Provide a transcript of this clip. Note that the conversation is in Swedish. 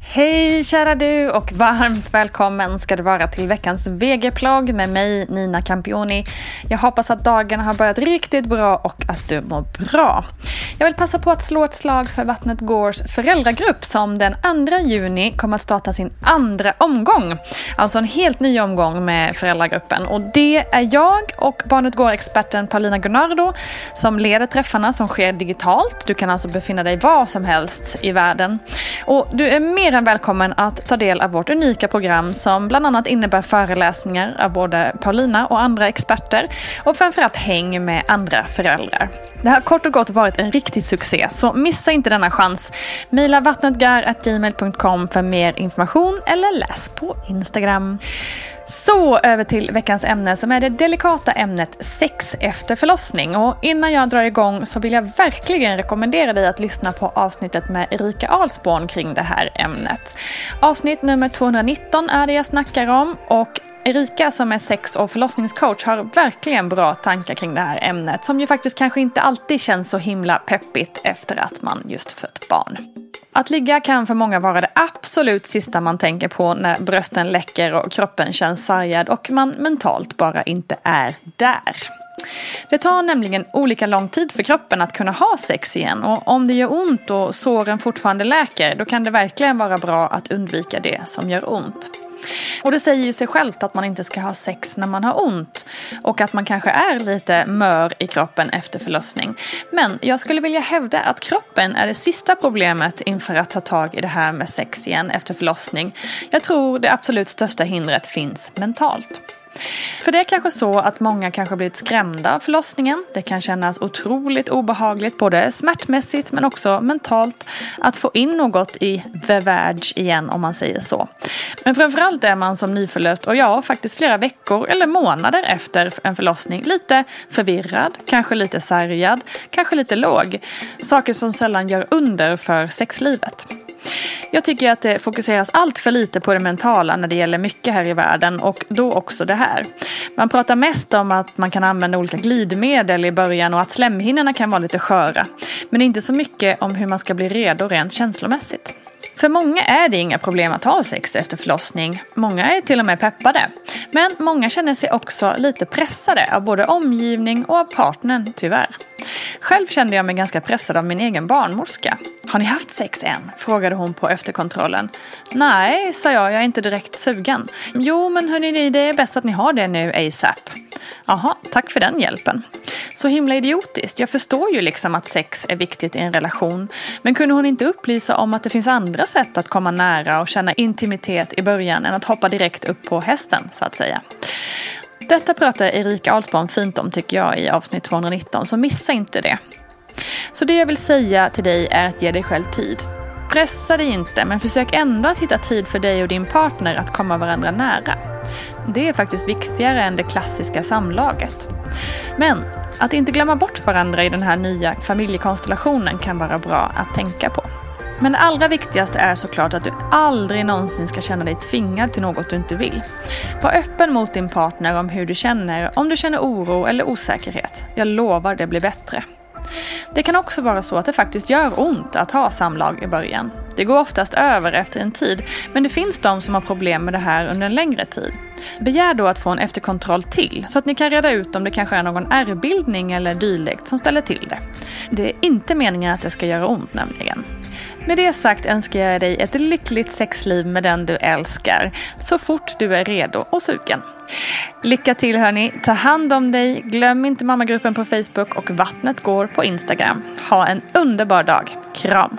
Hej kära du och varmt välkommen ska du vara till veckans VG-plogg med mig Nina Campioni. Jag hoppas att dagen har börjat riktigt bra och att du mår bra. Jag vill passa på att slå ett slag för Vattnet Gårds föräldragrupp som den 2 juni kommer att starta sin andra omgång. Alltså en helt ny omgång med föräldragruppen. Och det är jag och Barnet Går-experten Paulina Gunnardo som leder träffarna som sker digitalt. Du kan alltså befinna dig var som helst i världen. Och du är mer än välkommen att ta del av vårt unika program som bland annat innebär föreläsningar av både Paulina och andra experter och framförallt häng med andra föräldrar. Det har kort och gott varit en riktig succé, så missa inte denna chans. Mila vattnetgar.gmail.com för mer information eller läs på Instagram. Så över till veckans ämne som är det delikata ämnet sex efter förlossning. Och innan jag drar igång så vill jag verkligen rekommendera dig att lyssna på avsnittet med Erika Alsborn kring det här ämnet. Avsnitt nummer 219 är det jag snackar om och Erika som är sex och förlossningscoach har verkligen bra tankar kring det här ämnet som ju faktiskt kanske inte alltid känns så himla peppigt efter att man just fött barn. Att ligga kan för många vara det absolut sista man tänker på när brösten läcker och kroppen känns sargad och man mentalt bara inte är där. Det tar nämligen olika lång tid för kroppen att kunna ha sex igen och om det gör ont och såren fortfarande läker då kan det verkligen vara bra att undvika det som gör ont. Och det säger ju sig självt att man inte ska ha sex när man har ont. Och att man kanske är lite mör i kroppen efter förlossning. Men jag skulle vilja hävda att kroppen är det sista problemet inför att ta tag i det här med sex igen efter förlossning. Jag tror det absolut största hindret finns mentalt. För det är kanske så att många kanske blivit skrämda av förlossningen. Det kan kännas otroligt obehagligt, både smärtmässigt men också mentalt, att få in något i the vag igen om man säger så. Men framförallt är man som nyförlöst och ja, faktiskt flera veckor eller månader efter en förlossning lite förvirrad, kanske lite sargad, kanske lite låg. Saker som sällan gör under för sexlivet. Jag tycker att det fokuseras allt för lite på det mentala när det gäller mycket här i världen och då också det här. Man pratar mest om att man kan använda olika glidmedel i början och att slemhinnorna kan vara lite sköra. Men inte så mycket om hur man ska bli redo rent känslomässigt. För många är det inga problem att ha sex efter förlossning. Många är till och med peppade. Men många känner sig också lite pressade av både omgivning och av partnern, tyvärr. Själv kände jag mig ganska pressad av min egen barnmorska. Har ni haft sex än? frågade hon på efterkontrollen. Nej, sa jag, jag är inte direkt sugen. Jo, men hörni, det är bäst att ni har det nu ASAP. Jaha, tack för den hjälpen. Så himla idiotiskt. Jag förstår ju liksom att sex är viktigt i en relation. Men kunde hon inte upplysa om att det finns andra sätt att komma nära och känna intimitet i början än att hoppa direkt upp på hästen, så att säga. Detta pratar Erika Alsbaum fint om tycker jag i avsnitt 219, så missa inte det. Så det jag vill säga till dig är att ge dig själv tid. Pressa dig inte, men försök ändå att hitta tid för dig och din partner att komma varandra nära. Det är faktiskt viktigare än det klassiska samlaget. Men att inte glömma bort varandra i den här nya familjekonstellationen kan vara bra att tänka på. Men det allra viktigaste är såklart att du aldrig någonsin ska känna dig tvingad till något du inte vill. Var öppen mot din partner om hur du känner, om du känner oro eller osäkerhet. Jag lovar det blir bättre. Det kan också vara så att det faktiskt gör ont att ha samlag i början. Det går oftast över efter en tid, men det finns de som har problem med det här under en längre tid. Begär då att få en efterkontroll till, så att ni kan reda ut om det kanske är någon ärrbildning eller dylikt som ställer till det. Det är inte meningen att det ska göra ont nämligen. Med det sagt önskar jag dig ett lyckligt sexliv med den du älskar, så fort du är redo och sugen. Lycka till hörni, ta hand om dig, glöm inte mammagruppen på Facebook och Vattnet går på Instagram. Ha en underbar dag, kram!